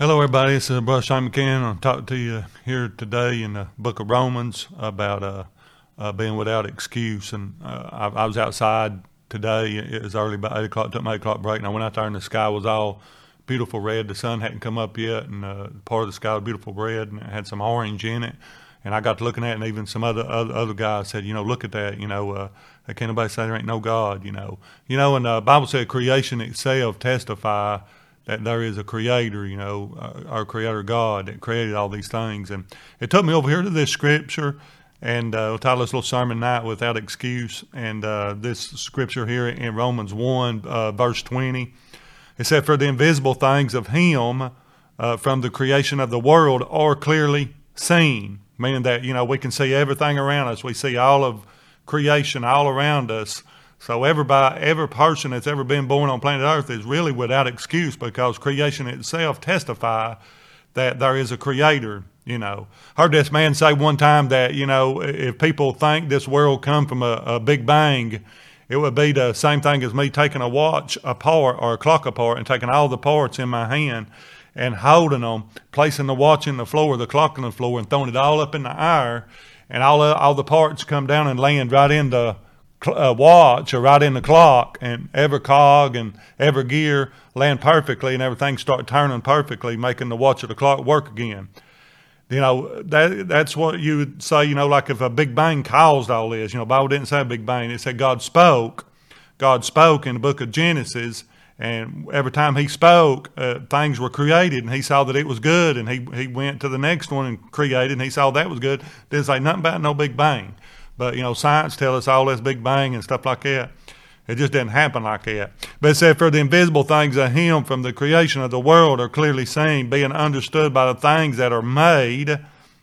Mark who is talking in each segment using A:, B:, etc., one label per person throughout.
A: Hello, everybody. This is Brother Shane McCann. I'm talking to you here today in the book of Romans about uh, uh, being without excuse. And uh, I, I, was outside today. It was early, about 8 o'clock, took my 8 o'clock break, and I went out there, and the sky was all beautiful red. The sun hadn't come up yet, and uh, part of the sky was beautiful red, and it had some orange in it. And I got to looking at it, and even some other other, other guys said, you know, look at that. You know, uh, can't nobody say there ain't no God. You know, you know, and the Bible said creation itself testify – that there is a creator, you know, uh, our creator God that created all these things. And it took me over here to this scripture and uh, we'll title this little sermon night without excuse. And uh, this scripture here in Romans 1, uh, verse 20, it said, For the invisible things of Him uh, from the creation of the world are clearly seen, meaning that, you know, we can see everything around us. We see all of creation all around us. So everybody, every person that's ever been born on planet Earth is really without excuse because creation itself testify that there is a creator. You know, heard this man say one time that you know if people think this world come from a, a big bang, it would be the same thing as me taking a watch apart or a clock apart and taking all the parts in my hand and holding them, placing the watch in the floor, the clock on the floor, and throwing it all up in the air, and all all the parts come down and land right in the uh, watch or right in the clock, and every cog and every gear land perfectly, and everything start turning perfectly, making the watch of the clock work again. You know that that's what you would say. You know, like if a big bang caused all this. You know, Bible didn't say a big bang; it said God spoke. God spoke in the book of Genesis, and every time He spoke, uh, things were created, and He saw that it was good, and He He went to the next one and created, and He saw that was good. Didn't say nothing about no big bang. But, you know, science tell us all this big bang and stuff like that. It just didn't happen like that. But it said, For the invisible things of Him from the creation of the world are clearly seen, being understood by the things that are made,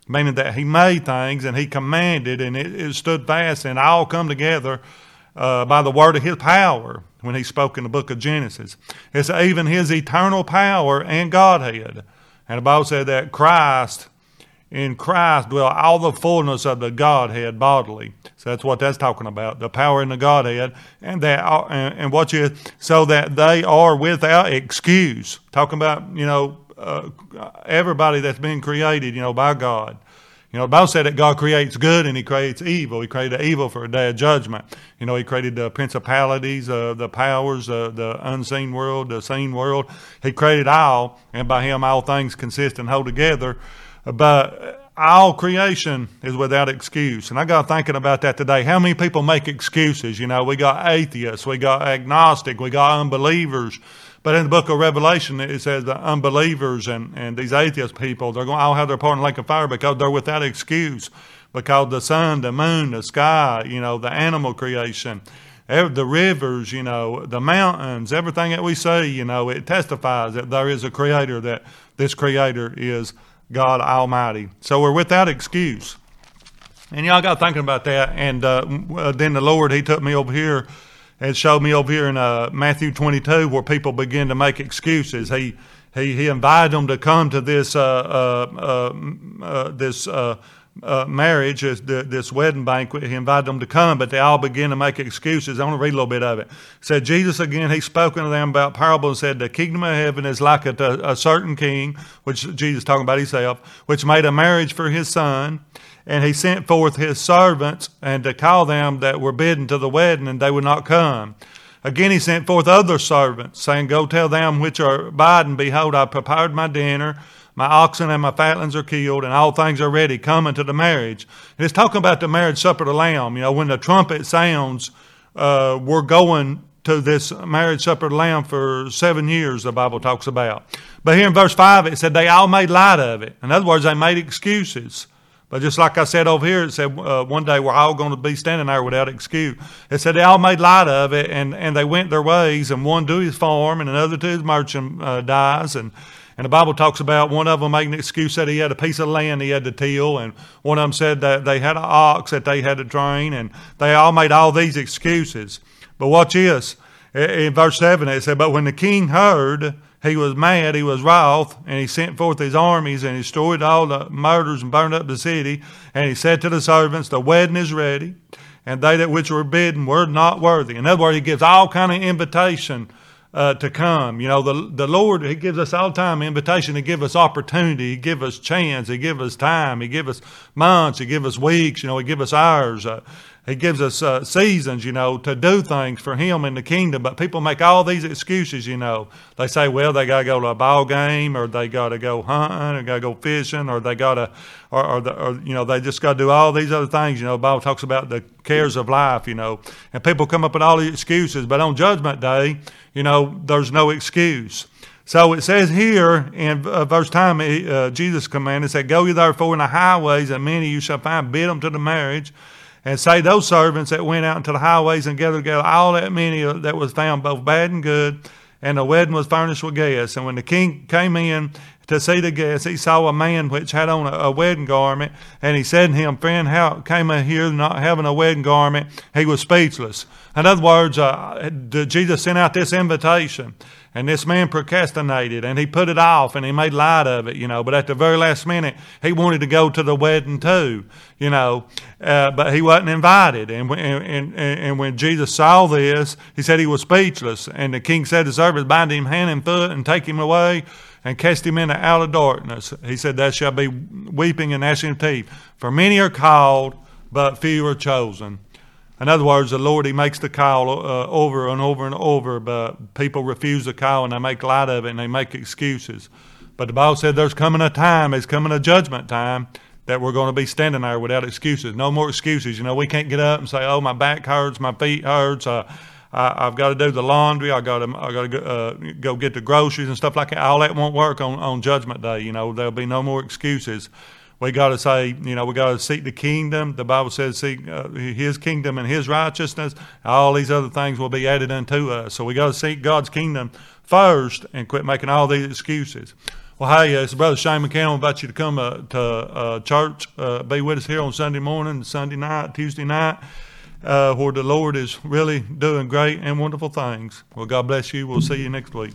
A: meaning that He made things and He commanded, and it, it stood fast and all come together uh, by the word of His power when He spoke in the book of Genesis. It's even His eternal power and Godhead. And the Bible said that Christ in Christ dwell all the fullness of the Godhead bodily. So that's what that's talking about, the power in the Godhead, and that and, and what you so that they are without excuse. Talking about you know uh, everybody that's been created, you know, by God. You know, the Bible said that God creates good and He creates evil. He created evil for a day of judgment. You know, He created the principalities, uh, the powers, uh, the unseen world, the seen world. He created all, and by Him all things consist and hold together. But all creation is without excuse. And I got thinking about that today. How many people make excuses? You know, we got atheists, we got agnostic, we got unbelievers. But in the book of Revelation, it says the unbelievers and, and these atheist people, they're going to all have their part in the lake of fire because they're without excuse. Because the sun, the moon, the sky, you know, the animal creation, the rivers, you know, the mountains, everything that we see, you know, it testifies that there is a creator, that this creator is God Almighty. So we're without excuse. And y'all got thinking about that. And uh, uh, then the Lord, He took me over here and showed me over here in uh, Matthew 22 where people begin to make excuses. He he, he invited them to come to this uh, uh, uh, this uh, marriage, this, this wedding banquet. He invited them to come, but they all began to make excuses. I want to read a little bit of it. said Jesus again, he spoke unto them about parables and said, The kingdom of heaven is like a, a certain king, which Jesus talking about himself, which made a marriage for his son. And he sent forth his servants and to call them that were bidden to the wedding, and they would not come. Again, he sent forth other servants, saying, Go tell them which are abiding, Behold, I prepared my dinner. My oxen and my fatlings are killed, and all things are ready. Come unto the marriage. And it's talking about the marriage supper of the Lamb. You know, when the trumpet sounds, uh, we're going to this marriage supper of the Lamb for seven years, the Bible talks about. But here in verse 5, it said they all made light of it. In other words, they made excuses. But just like I said over here, it said uh, one day we're all going to be standing there without excuse. It said they all made light of it, and, and they went their ways, and one to his farm, and another to his merchandise, uh, and and the Bible talks about one of them making an excuse that he had a piece of land he had to till, and one of them said that they had an ox that they had to train, and they all made all these excuses. But watch this. In verse 7, it said, But when the king heard, he was mad, he was wroth, and he sent forth his armies, and destroyed all the murders and burned up the city. And he said to the servants, The wedding is ready, and they that which were bidden were not worthy. In other words, he gives all kind of invitation uh, to come. You know, the the Lord He gives us all time invitation to give us opportunity. He give us chance. He give us time. He give us months. He give us weeks. You know, He give us hours. Uh, he gives us uh, seasons, you know, to do things for Him in the kingdom. But people make all these excuses, you know. They say, well, they got to go to a ball game, or they got to go hunting, or got to go fishing, or they got to, or, or, the, or, you know, they just got to do all these other things. You know, the Bible talks about the cares of life, you know. And people come up with all these excuses. But on Judgment Day, you know, there's no excuse. So it says here in uh, verse time, uh, Jesus commanded, said, Go ye therefore in the highways, and many you shall find, bid them to the marriage. And say those servants that went out into the highways and gathered together all that many that was found, both bad and good, and the wedding was furnished with guests. And when the king came in to see the guests, he saw a man which had on a, a wedding garment, and he said to him, Friend, how came I here not having a wedding garment? He was speechless. In other words, uh, Jesus sent out this invitation. And this man procrastinated and he put it off and he made light of it, you know. But at the very last minute, he wanted to go to the wedding too, you know. Uh, but he wasn't invited. And, and, and, and when Jesus saw this, he said he was speechless. And the king said to the servants, Bind him hand and foot and take him away and cast him into outer darkness. He said, There shall be weeping and gnashing of teeth. For many are called, but few are chosen. In other words, the Lord, He makes the call uh, over and over and over, but people refuse the call and they make light of it and they make excuses. But the Bible said there's coming a time, it's coming a judgment time, that we're going to be standing there without excuses. No more excuses. You know, we can't get up and say, "Oh, my back hurts, my feet hurts." Uh, I, have got to do the laundry. I got to I got to go, uh, go get the groceries and stuff like that. All that won't work on on Judgment Day. You know, there'll be no more excuses we got to say, you know, we got to seek the kingdom. The Bible says, seek uh, His kingdom and His righteousness. All these other things will be added unto us. So we got to seek God's kingdom first and quit making all these excuses. Well, hey, uh, it's Brother Shane McCann. I invite you to come uh, to uh, church, uh, be with us here on Sunday morning, Sunday night, Tuesday night, uh, where the Lord is really doing great and wonderful things. Well, God bless you. We'll see you next week.